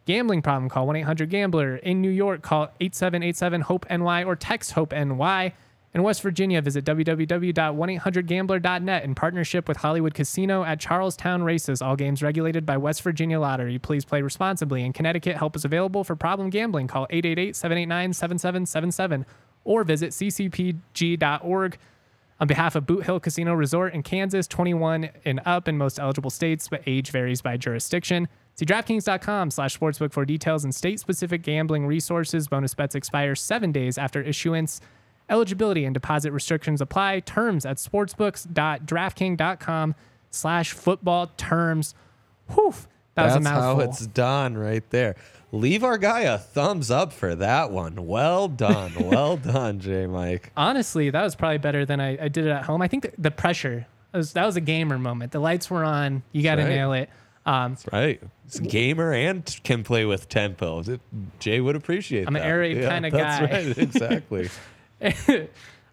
Gambling problem, call 1 800 Gambler. In New York, call 8787 HOPE NY or text HOPE NY. In West Virginia, visit www.1800gambler.net in partnership with Hollywood Casino at Charlestown Races. All games regulated by West Virginia Lottery. Please play responsibly. In Connecticut, help is available for problem gambling. Call 888 789 7777 or visit ccpg.org. On behalf of Boot Hill Casino Resort in Kansas, 21 and up in most eligible states, but age varies by jurisdiction. See DraftKings.com slash sportsbook for details and state-specific gambling resources. Bonus bets expire seven days after issuance. Eligibility and deposit restrictions apply. Terms at sportsbooks.draftkings.com slash football terms. Whew, that was a That's mouthful. how it's done right there. Leave our guy a thumbs up for that one. Well done. well done, J Mike. Honestly, that was probably better than I, I did it at home. I think the, the pressure, that was, that was a gamer moment. The lights were on. You got to Right. nail it. Um, That's right. A gamer and can play with tempo. Jay would appreciate that. I'm an that. air raid kinda that's guy. right. Exactly.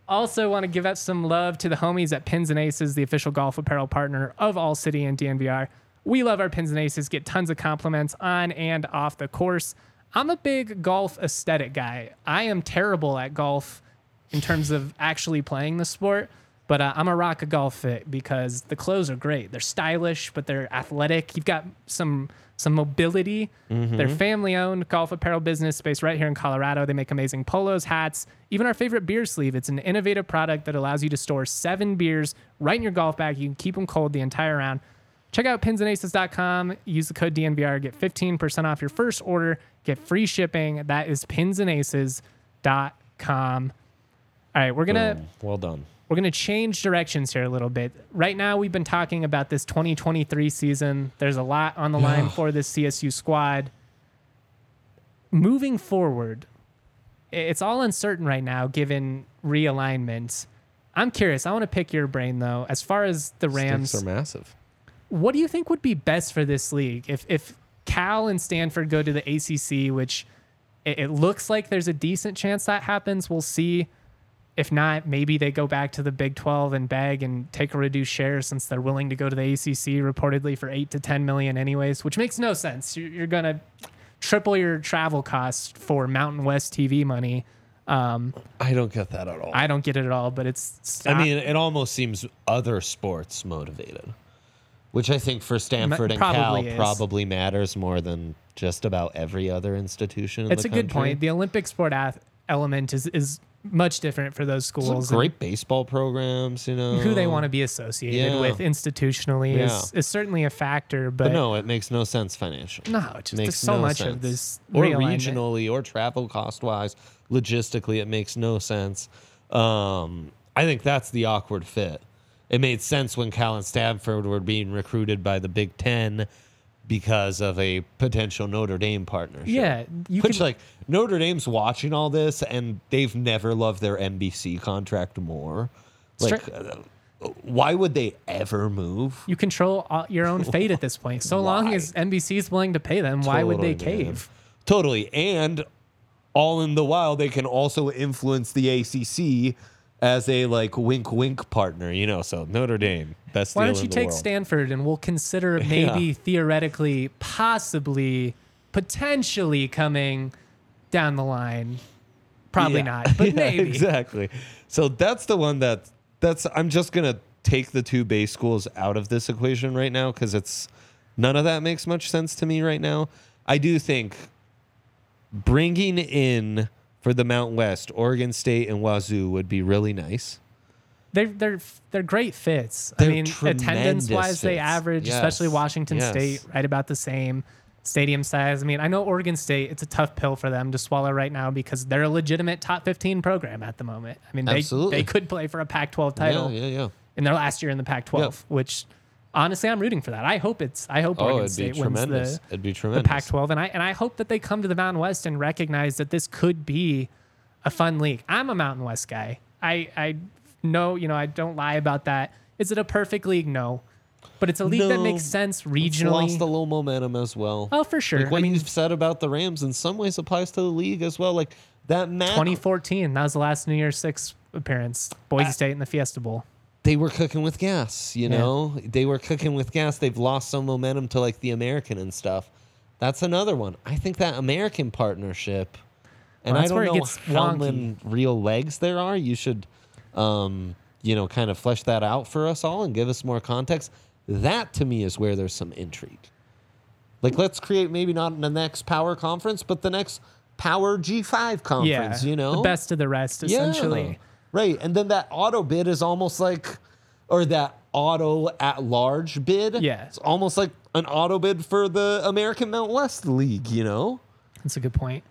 Also, want to give out some love to the homies at Pins and Aces, the official golf apparel partner of All City and DNVR. We love our Pins and Aces, get tons of compliments on and off the course. I'm a big golf aesthetic guy. I am terrible at golf in terms of actually playing the sport, but uh, I'm a rock a golf fit because the clothes are great. They're stylish, but they're athletic. You've got some some mobility. They're family owned golf apparel business based right here in Colorado. They make amazing polos, hats, even our favorite beer sleeve. It's an innovative product that allows you to store seven beers right in your golf bag. You can keep them cold the entire round. Check out pinsandaces.com. Use the code DNVR. Get 15% off your first order. Get free shipping. That is pinsandaces.com. All right, we're going to Well done. We're going to change directions here a little bit. Right now, we've been talking about this 2023 season. There's a lot on the line for this CSU squad. Moving forward, it's all uncertain right now given realignment. I'm curious. I want to pick your brain though. As far as the Rams, are massive. what do you think would be best for this league if if Cal and Stanford go to the ACC, which it, it looks like there's a decent chance that happens. We'll see. If not, maybe they go back to the Big 12 and beg and take a reduced share since they're willing to go to the ACC reportedly for eight to 10 million anyways, which makes no sense. You're, you're gonna triple your travel costs for Mountain West TV money. Um, I don't get that at all. I don't get it at all, but it's. I mean, it almost seems other sports motivated, which I think for Stanford and probably Cal is. probably matters more than just about every other institution. In It's a good point. The Olympic sport ath- element is is much different for those schools. and great baseball programs, you know. Who they want to be associated Yeah. with institutionally is, is certainly a factor, but, But no, it makes no sense financially. no, it just makes so no much sense. of this or regionally or travel cost wise logistically it makes no sense um, i think that's the awkward fit it made sense when cal and stanford were being recruited by the big ten because of a potential notre dame partnership Yeah, you which can- like notre dame's watching all this and they've never loved their nbc contract more like Stra- uh, why would they ever move You control all, your own fate at this point. So long as NBC is willing to pay them, why would they Totally, man. cave? Totally. And all in the while, they can also influence the ACC as a like wink wink partner, you know. So Notre Dame, best Why don't you take world. Stanford and we'll consider maybe theoretically, possibly, potentially coming down the line. Probably Yeah. not, but Yeah, maybe. exactly. So that's the one that that's. I'm just gonna take the two base schools out of this equation right now because it's none of that makes much sense to me right now. I do think bringing in for the Mountain West, Oregon State and Wazoo would be really nice. They're they're they're great fits. They're I mean, attendance wise, they average, Yes. especially Washington Yes. State, right about the same stadium size. I mean, I know Oregon State. It's a tough pill for them to swallow right now because they're a legitimate top fifteen program at the moment. I mean, they Absolutely. they could play for a Pac-12 title Yeah, yeah, yeah. in their last year in the Pac-12, Yep. which honestly, I'm rooting for that. I hope it's. I hope Oh, Oregon State be wins tremendous. the it'd be the. Pac-12, and I and I hope that they come to the Mountain West and recognize that this could be a fun league. I'm a Mountain West guy. I I know you know I don't lie about that. Is it a perfect league? No, but it's a league that makes sense It's regionally. lost a little momentum as well. oh, for sure. Like what I mean, you've said about the Rams in some ways applies to the league as well. Like that match, 2014. That was the last New Year's Six appearance. Boise uh, State in the Fiesta Bowl. They were cooking with gas. You Yeah. know, they were cooking with gas. They've lost some momentum to like the American and stuff. That's another one. I think that American partnership, and Well, I don't know how many real legs there are. You should, um, you know, kind of flesh that out for us all and give us more context. That to me is where there's some intrigue. Like, let's create maybe not the next power conference, but the next power G5 conference, yeah, you know? the best of the rest, essentially. Yeah. Right. And then that auto bid is almost like, or that auto at large bid. Yeah. It's almost like an auto bid for the American Mount West League, you know? That's a good point.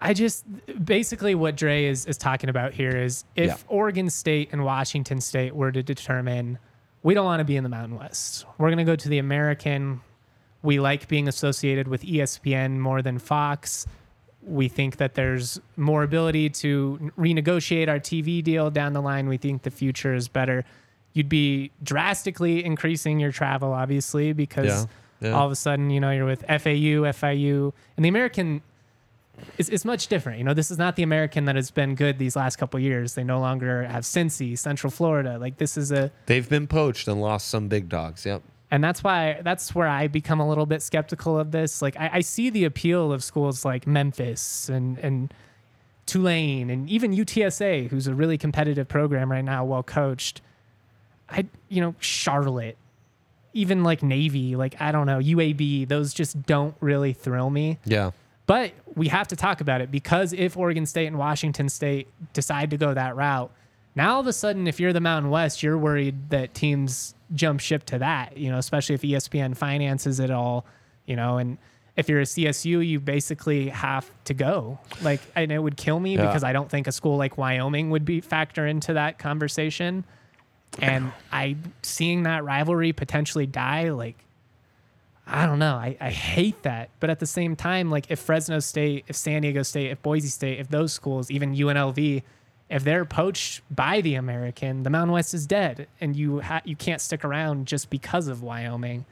I just basically what Dre is, is talking about here is if Yeah. Oregon State and Washington State were to determine we don't want to be in the Mountain West, we're going to go to the American. We like being associated with ESPN more than Fox. We think that there's more ability to renegotiate our TV deal down the line. We think the future is better. You'd be drastically increasing your travel, obviously, because Yeah, yeah. all of a sudden, you know, you're with FAU, FIU, and the American is, is much different. You know, this is not the American that has been good these last couple years. They no longer have Cincy, Central Florida. Like this is a, They've been poached and lost some big dogs. Yep. And that's why that's where I become a little bit skeptical of this. Like I, I see the appeal of schools like Memphis and and Tulane and even UTSA, who's a really competitive program right now, well coached. I you know Charlotte, even like Navy, like I don't know UAB. Those just don't really thrill me. Yeah. But we have to talk about it because if Oregon State and Washington State decide to go that route, now all of a sudden, if you're the Mountain West, you're worried that teams jump ship to that, you know, especially if ESPN finances it all, you know, and if you're a CSU, you basically have to go. Like, and it would kill me Yeah. because I don't think a school like Wyoming would be factor into that conversation. And I seeing that rivalry potentially die, like I don't know. I, I hate that. But at the same time, like if Fresno State, if San Diego State, if Boise State, if those schools, even UNLV, if they're poached by the American, the Mountain West is dead, and you ha- you can't stick around just because of Wyoming.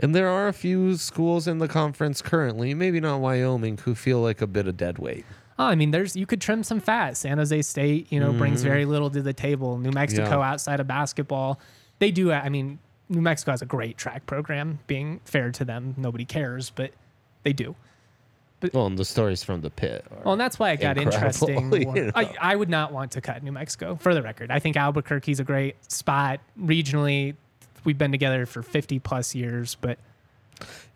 And there are a few schools in the conference currently, maybe not Wyoming, who feel like a bit of dead weight. Oh, I mean, there's you could trim some fat. San Jose State, you know, brings very little to the table. New Mexico, Mm-hmm. Yeah. outside of basketball, they do. I mean, New Mexico has a great track program. Being fair to them, nobody cares, but they do. Well, and the stories from the pit. Well, and that's why it got interesting. you know. I, I would not want to cut New Mexico, for the record. I think Albuquerque's a great spot regionally. We've been together for 50 plus years, but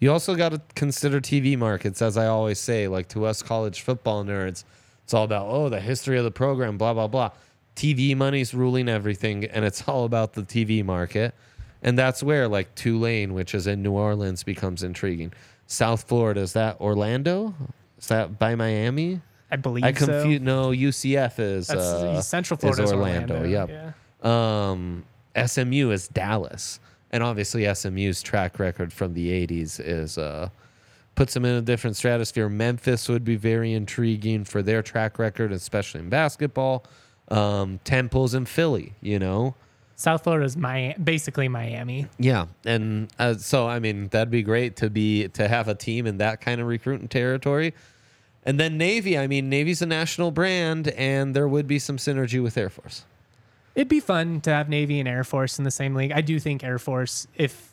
You also got to consider TV markets, as I always say. Like to us college football nerds, It's all about oh the history of the program, blah blah blah. TV money's ruling everything, and it's all about the TV market. And that's where like Tulane, which is in New Orleans, becomes intriguing. South Florida is that Orlando? Is that by Miami? I believe I so. confuse. No, UCF is That's uh, Central is Florida. Orlando. Yep. Yeah. Um, SMU is Dallas, and obviously SMU's track record from the '80s is uh, puts them in a different stratosphere. Memphis would be very intriguing for their track record, especially in basketball. Um, Temple's in Philly, you know. South Florida is my basically Miami. Yeah, and uh, so I mean that'd be great to be to have a team in that kind of recruiting territory. And then Navy, I mean Navy's a national brand, and there would be some synergy with Air Force. It'd be fun to have Navy and Air Force in the same league. I do think Air Force, if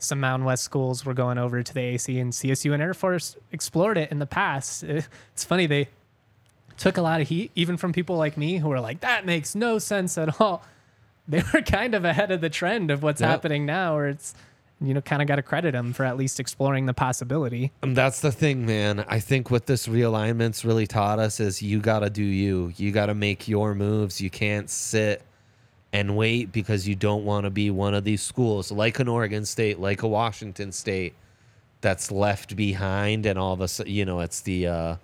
some Mountain West schools were going over to the AC and CSU and Air Force explored it in the past, it's funny they took a lot of heat, even from people like me who were like, "That makes no sense at all." They were kind of ahead of the trend of what's Yep. happening now, or it's you know kind of got to credit them for at least exploring the possibility. And that's the thing, man. I think what this realignment's really taught us is you got to do you. You got to make your moves. You can't sit and wait because you don't want to be one of these schools like an Oregon State, like a Washington State that's left behind and all of a sudden, you know, it's the uh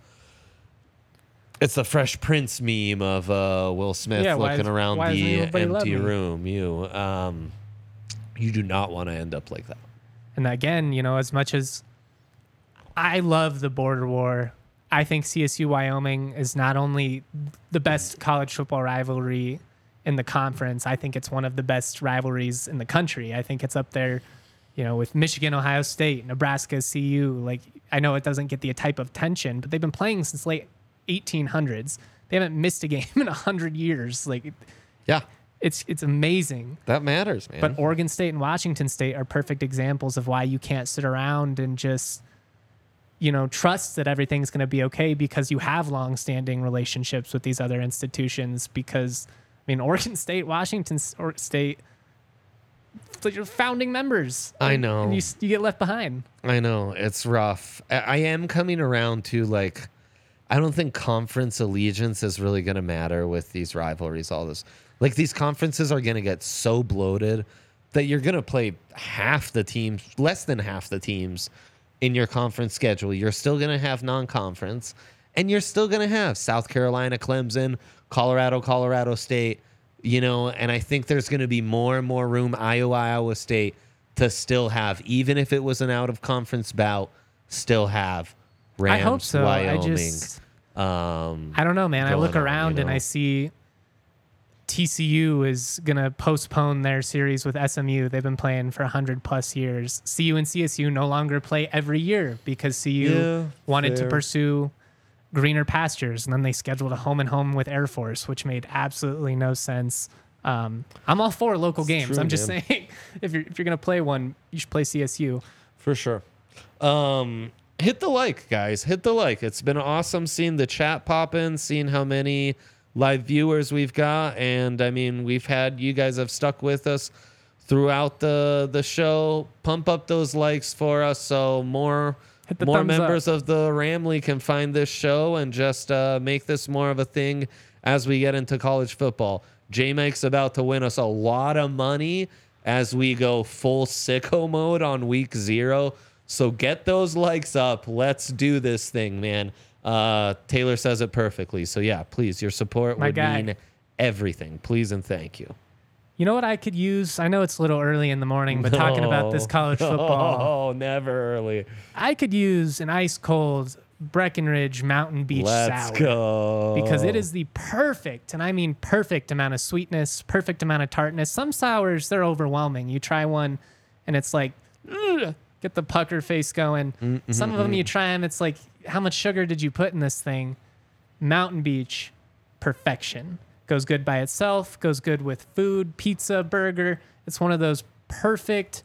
it's the Fresh Prince meme of uh, Will Smith Yeah, looking is- around the empty room. You, um, you do not want to end up like that. And again, you know, as much as I love the border war, I think CSU Wyoming is not only the best college football rivalry in the conference, I think it's one of the best rivalries in the country. I think it's up there, you know, with Michigan, Ohio State, Nebraska, CU. Like, I know it doesn't get the type of tension, but they've been playing since late 1800s. They haven't missed a game in 100 years. Like, Yeah, it's it's amazing. that matters, man. But Oregon State and Washington State are perfect examples of why you can't sit around and just, you know, trust that everything's going to be okay because you have long-standing relationships with these other institutions. Because I mean, Oregon State, Washington State, your founding members. I know. you you get left behind. I know it's rough. I, I am coming around to like, I don't think conference allegiance is really going to matter with these rivalries. All this, like these conferences are going to get so bloated that you're going to play half the teams, less than half the teams in your conference schedule. You're still going to have non-conference, and you're still going to have South Carolina, Clemson, Colorado, Colorado State. You know, and I think there's going to be more and more room. Iowa, Iowa State to still have, even if it was an out of conference bout, still have Rams, I hope so. Wyoming. I just um, I don't know, man. I going look on, around you and? I see TCU is gonna postpone their series with SMU. They've been playing for hundred plus years. CU and CSU no longer play every year because CU Yeah, wanted to pursue greener pastures, and then they scheduled a home and home with Air Force, which made absolutely no sense. Um, I'm all for local games. true, I'm just man. saying, if you're if you're gonna play one, you should play CSU. For sure. Um, hit the like, guys. Hit the like. It's been awesome seeing the chat pop in, seeing how many live viewers we've got, and I mean, we've had you guys have stuck with us throughout the the show. Pump up those likes for us, so more more thumbs up. members of the Ramley can find this show and just uh, make this more of a thing as we get into college football. J Mike's about to win us a lot of money as we go full sicko mode on week zero. So get those likes up. Let's do this thing, man. Uh, Taylor says it perfectly. So yeah, please, your support My would guy. mean everything. Please and thank you. You know what I could use? I know it's a little early in the morning, but talking about this college football. Oh, never early. I could use an ice cold Breckenridge Mountain Beach Let's sour go. because it is the perfect, and I mean perfect amount of sweetness, perfect amount of tartness. Some sours they're overwhelming. You try one, and it's like "Ugh," get the pucker face going. Mm-hmm, Some of them you try them, it's like how much sugar did you put in this thing? Mountain Beach, perfection. Goes good by itself. Goes good with food, pizza, burger. It's one of those perfect.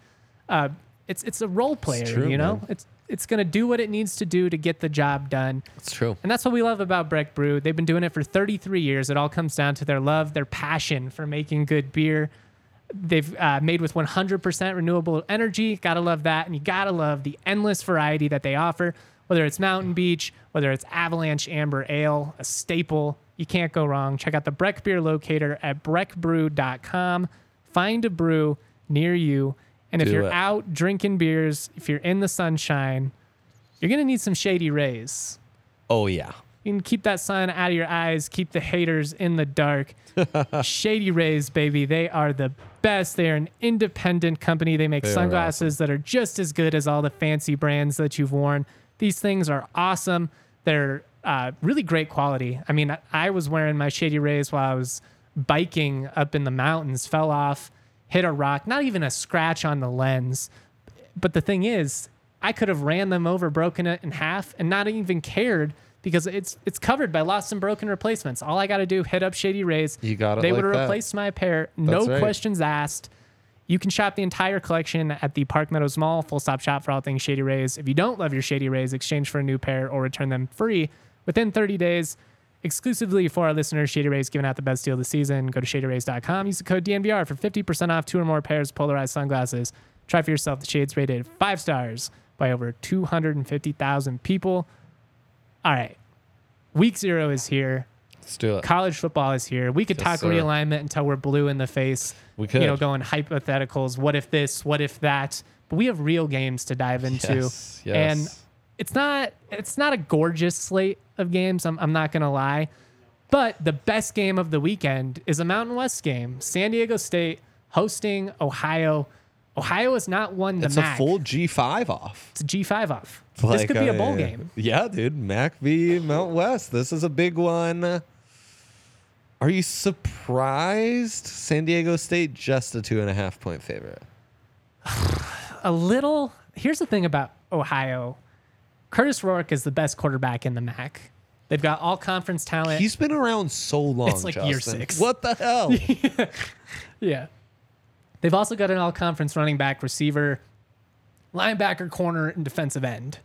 Uh, it's it's a role player, true, you know. man. It's it's gonna do what it needs to do to get the job done. It's true. And that's what we love about Breck Brew. They've been doing it for 33 years. It all comes down to their love, their passion for making good beer. They've uh, made with 100% renewable energy. Gotta love that. And you gotta love the endless variety that they offer. Whether it's Mountain Beach, whether it's Avalanche Amber Ale, a staple, you can't go wrong. Check out the Breck Beer Locator at breckbrew.com. Find a brew near you. And if Do you're it. out drinking beers, if you're in the sunshine, you're going to need some shady rays. Oh yeah. You can keep that sun out of your eyes, keep the haters in the dark. Shady Rays, baby, they are the best. They are an independent company. They make They sunglasses that are just as good as all the fancy brands that you've worn. These things are awesome. They're uh, really great quality. I mean, I was wearing my Shady Rays while I was biking up in the mountains, fell off, hit a rock, not even a scratch on the lens. But the thing is, I could have ran them over, broken it in half, and not even cared because it's it's covered by lost and broken replacements. All I got to do hit up Shady Rays. You got it They like would replace my pair, no right. questions asked. You can shop the entire collection at the Park Meadows Mall, full stop shop for all things Shady Rays. If you don't love your Shady Rays, exchange for a new pair or return them free within 30 days. Exclusively for our listeners, Shady Rays giving out the best deal of the season. Go to shadyrays.com. Use the code DNVR for 50% off two or more pairs of polarized sunglasses. Try for yourself. The shades rated five stars by over 250,000 people. All right. Week zero is here. Let's do it. College football is here. We could Yes, talk sir. realignment until we're blue in the face. We could. You know, going hypotheticals. What if this? What if that? But we have real games to dive into. Yes, yes. And it's not it's not a gorgeous slate of games. I'm, I'm not gonna lie. But the best game of the weekend is a Mountain West game. San Diego State hosting Ohio. Ohio has not won the It's MAC. a full G five off. it's a G5 off. this Like, could be a bowl game. Yeah, dude. Mac v Mount West. This is a big one. Are you surprised? San Diego State just a two and a half point favorite. a little. Here's the thing about Ohio. Kurtis Rourke is the best quarterback in the MAC. They've got all conference talent. He's been around so long. It's like year six. What the hell? yeah. They've also got an all conference running back, receiver, linebacker, corner, and defensive end.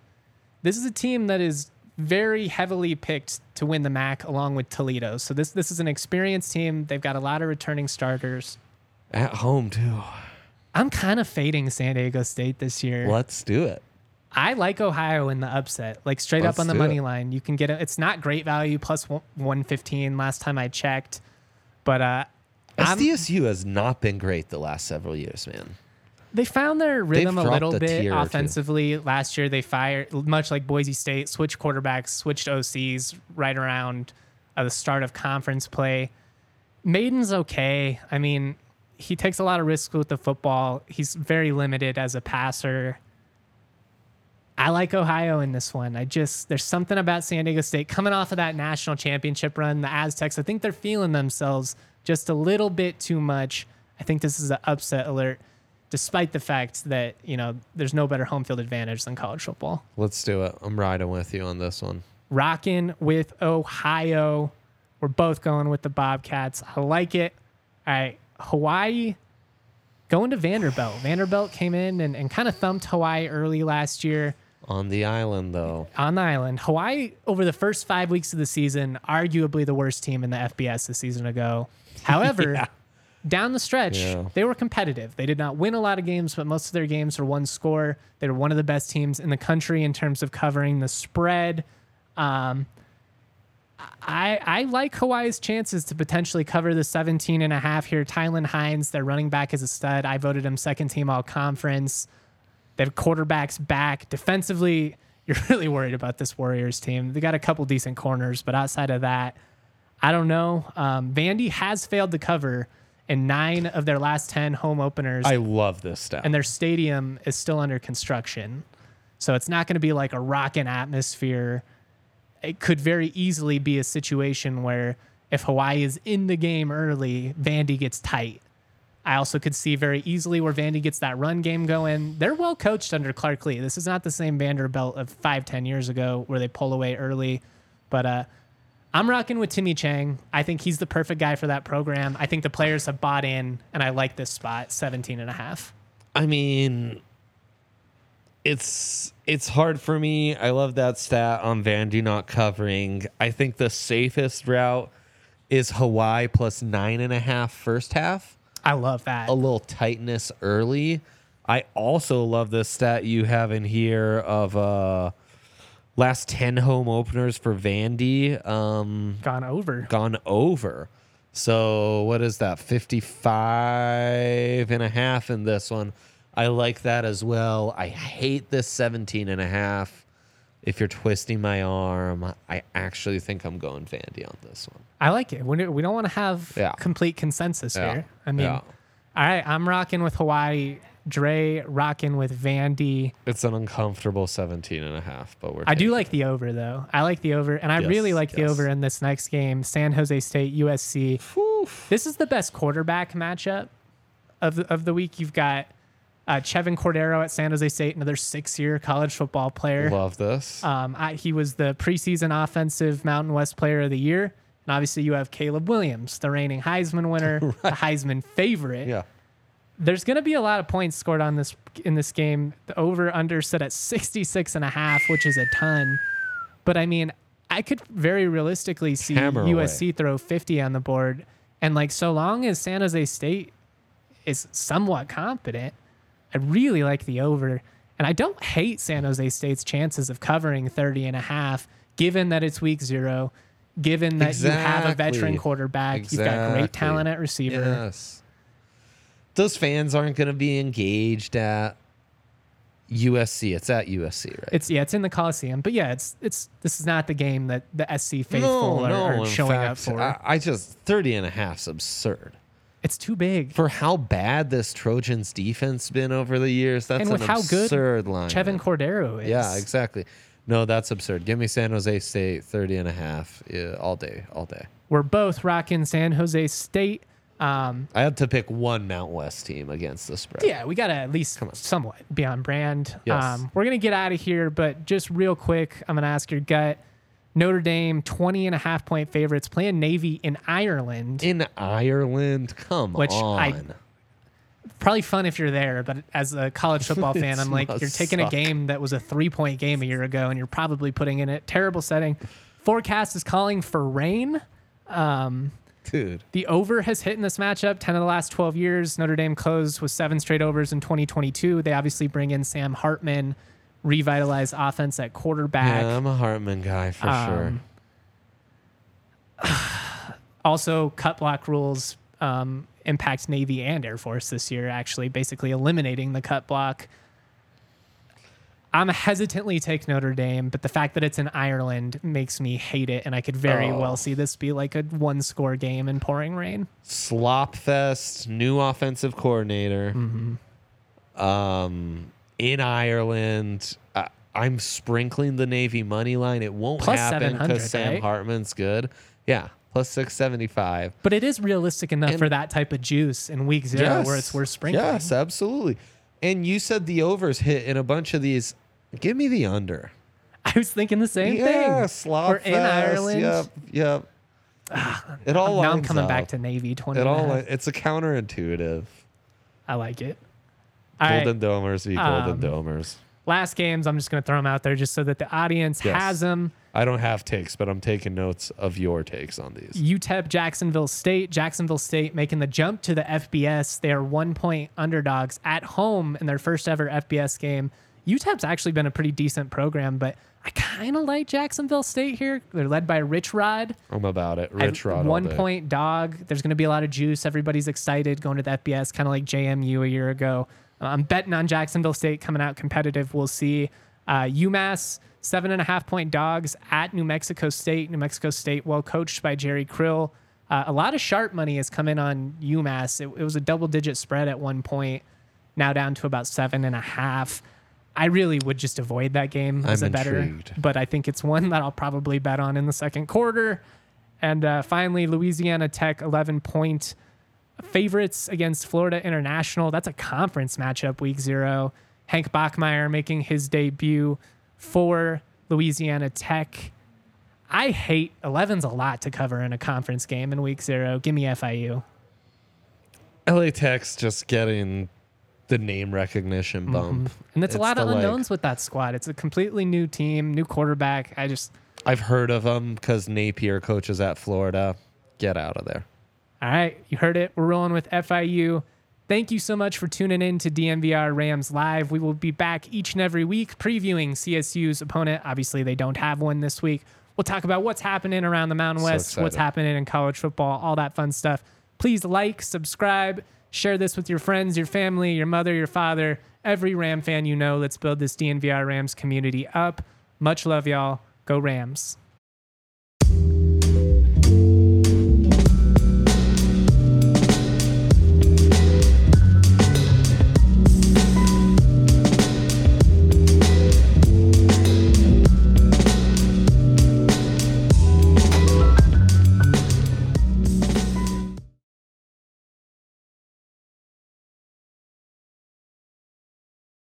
This is a team that is very heavily picked to win the MAC along with Toledo. So this this is an experienced team. They've got a lot of returning starters. At home too. I'm kind of fading San Diego State this year. Let's do it. I like Ohio in the upset, like straight Let's up on the money it. line. You can get it. It's not great value, plus one- 115 last time I checked. But uh, I'm- SDSU has not been great the last several years, man. they found their rhythm a little a bit tier or two. offensively. Last year, they fired, much like Boise State, switched quarterbacks, switched OCs right around uh, the start of conference play. Mayden's okay. I mean, he takes a lot of risks with the football. He's very limited as a passer. I like Ohio in this one. I just there's something about San Diego State coming off of that national championship run. The Aztecs, I think they're feeling themselves just a little bit too much. I think this is an upset alert, despite the fact that you know there's no better home field advantage than college football. Let's do it. I'm riding with you on this one. Rocking with Ohio. We're both going with the Bobcats. I like it. All right, Hawaii going to Vanderbilt. Vanderbilt came in and, and kind of thumped Hawaii early last year. On the island, though. on the island. Hawaii, over the first five weeks of the season, arguably the worst team in the FBS a season ago. However, down the stretch, Yeah. they were competitive. They did not win a lot of games, but most of their games were one score. They were one of the best teams in the country in terms of covering the spread. Um, I, I like Hawaii's chances to potentially cover the 17 and a half here. Tylan Hines, their running back, is a stud. I voted him second team all conference. They have quarterbacks back. Defensively, you're really worried about this Warriors team. They got a couple decent corners, but outside of that, I don't know. Um, Vandy has failed to cover in nine of their last 10 home openers, I love this stat. and their stadium is still under construction. So it's not going to be like a rocking atmosphere. It could very easily be a situation where if Hawaii is in the game early, Vandy gets tight. I also could see very easily where Vandy gets that run game going. They're well coached under Clark Lea. This is not the same Vanderbilt of five, ten years ago where they pull away early. But uh, I'm rocking with Timmy Chang. I think he's the perfect guy for that program. I think the players have bought in, and I like this spot, 17 and a half. I mean, it's it's hard for me. I love that stat on Vandy not covering. I think the safest route is Hawaii plus nine and a half first half. I love that. A little tightness early. I also love the stat you have in here of uh Last 10 home openers for Vandy um, Gone over. gone over. So what is that? 55 and a half in this one. I like that as well. I hate this 17 and a half. If you're twisting my arm, I actually think I'm going Vandy on this one. I like it. We don't- we don't want to have Yeah. complete consensus Yeah. here. I mean, Yeah. all right, I'm rocking with Hawaii. Dre rocking with Vandy. It's an uncomfortable 17 and a half, but we're I do like the over though. I like the over, and I Yes, really like the over in this next game. San Jose State USC. This is the best quarterback matchup of the, of the week. You've got uh, Chevan Cordeiro at San Jose State, another six-year college football player. Love this. Um, I, he was the preseason offensive Mountain West Player of the Year, and obviously you have Caleb Williams, the reigning Heisman winner, the Heisman favorite. yeah. There's going to be a lot of points scored on this in this game. The over under set at 66 and a half, which is a ton. But I mean, I could very realistically see Hammer USC throw 50 on the board. And like so long as San Jose State is somewhat competent, I really like the over. And I don't hate San Jose State's chances of covering 30 and a half given that it's week 0, given that you have a veteran Exactly. quarterback, you've got great talent at receiver. Yes. Those fans aren't going to be engaged at USC. It's at USC, right? It's yeah, it's in the Coliseum, but yeah, it's it's this is not the game that the SC faithful are, are in showing up for. I, I just 30 and a half's absurd. it's too big. For how bad this Trojans defense been over the years, that's and with an how good absurd line. Chevan Cordeiro is. Yeah, exactly. No, that's absurd. Give me San Jose State 30 and a half yeah, all day, all day. We're both rocking San Jose State. Um, I had to pick one Mount West team against the spread. yeah, we got to at least somewhat be on brand. Yes. Um, we're going to get out of here, but just real quick, I'm going to ask your gut. Notre Dame, 20 and a half point favorites, playing Navy in Ireland. In Ireland, come on. Which I- Probably fun if you're there, but as a college football fan, I'm like, you're taking a game that was a three point game a year ago, and you're probably putting in a terrible setting. Forecast is calling for rain. Dude. The over has hit in this matchup 10 of the last 12 years. Notre Dame closed with seven straight overs in 2022. They obviously bring in Sam Hartman, revitalize offense at quarterback. Yeah, I'm a Hartman guy for Um, Also, cut block rules um, impact Navy and Air Force this year, actually, basically eliminating the cut block. I'm hesitantly take Notre Dame, but the fact that it's in Ireland makes me hate it, and I could very Oh. well see this be like a one score game in pouring rain. Slop Fest, new offensive coordinator. Mm-hmm. Um, in Ireland. I, I'm sprinkling the Navy money line. It won't Plus happen because Sam right? Hartman's good. Yeah, plus 675. But it is realistic enough And- for that type of juice in week zero where it's worth sprinkling. Yes, absolutely. And you said the overs hit in a bunch of these. Give me the under. I was thinking the same yeah, thing. We're in Ireland. Yep, yep. it all now I'm coming up. back to Navy 20. It all it's a counterintuitive. I like it. All right. Golden Domers v. Golden Um, Domers. Last games, I'm just going to throw them out there just so that the audience Yes. has them. I don't have takes, but I'm taking notes of your takes on these. UTEP Jacksonville State. Jacksonville State making the jump to the FBS. They are one point underdogs at home in their first ever FBS game. UTEP's actually been a pretty decent program, but I kind of like Jacksonville State here. They're led by Rich Rod. I'm about it. Rich Rod. one point dog. There's going to be a lot of juice. Everybody's excited going to the FBS, kind of like JMU a year ago. I'm betting on Jacksonville State coming out competitive. We'll see. Uh, UMass seven and a half point dogs at New Mexico State. New Mexico State, well coached by Jerry Kill. Uh, a lot of sharp money has come in on UMass. It, it was a double digit spread at one point, now down to about seven and a half. I really would just avoid that game as I'm a better, but I think it's one that I'll probably bet on in the second quarter. And uh, finally, Louisiana Tech 11 point favorites against Florida International. That's a conference matchup, week zero. Hank Bachmeier making his debut for Louisiana Tech. I hate 11's a lot to cover in a conference game in week zero. Give me FIU. LA Tech's just getting the name recognition mm-hmm. bump. And it's, a lot of like- unknowns with that squad. It's a completely new team, new quarterback. I just, I've heard of them because Napier coaches at Florida. Get out of there. All right, you heard it. We're rolling with FIU. Thank you so much for tuning in to DNVR Rams Live. We will be back each and every week previewing CSU's opponent. Obviously, they don't have one this week. We'll talk about what's happening around the Mountain So West, what's happening in college football, all that fun stuff. Please like, subscribe, share this with your friends, your family, your mother, your father, every Ram fan you know. Let's build this DNVR Rams community up. Much love, y'all. Go Rams.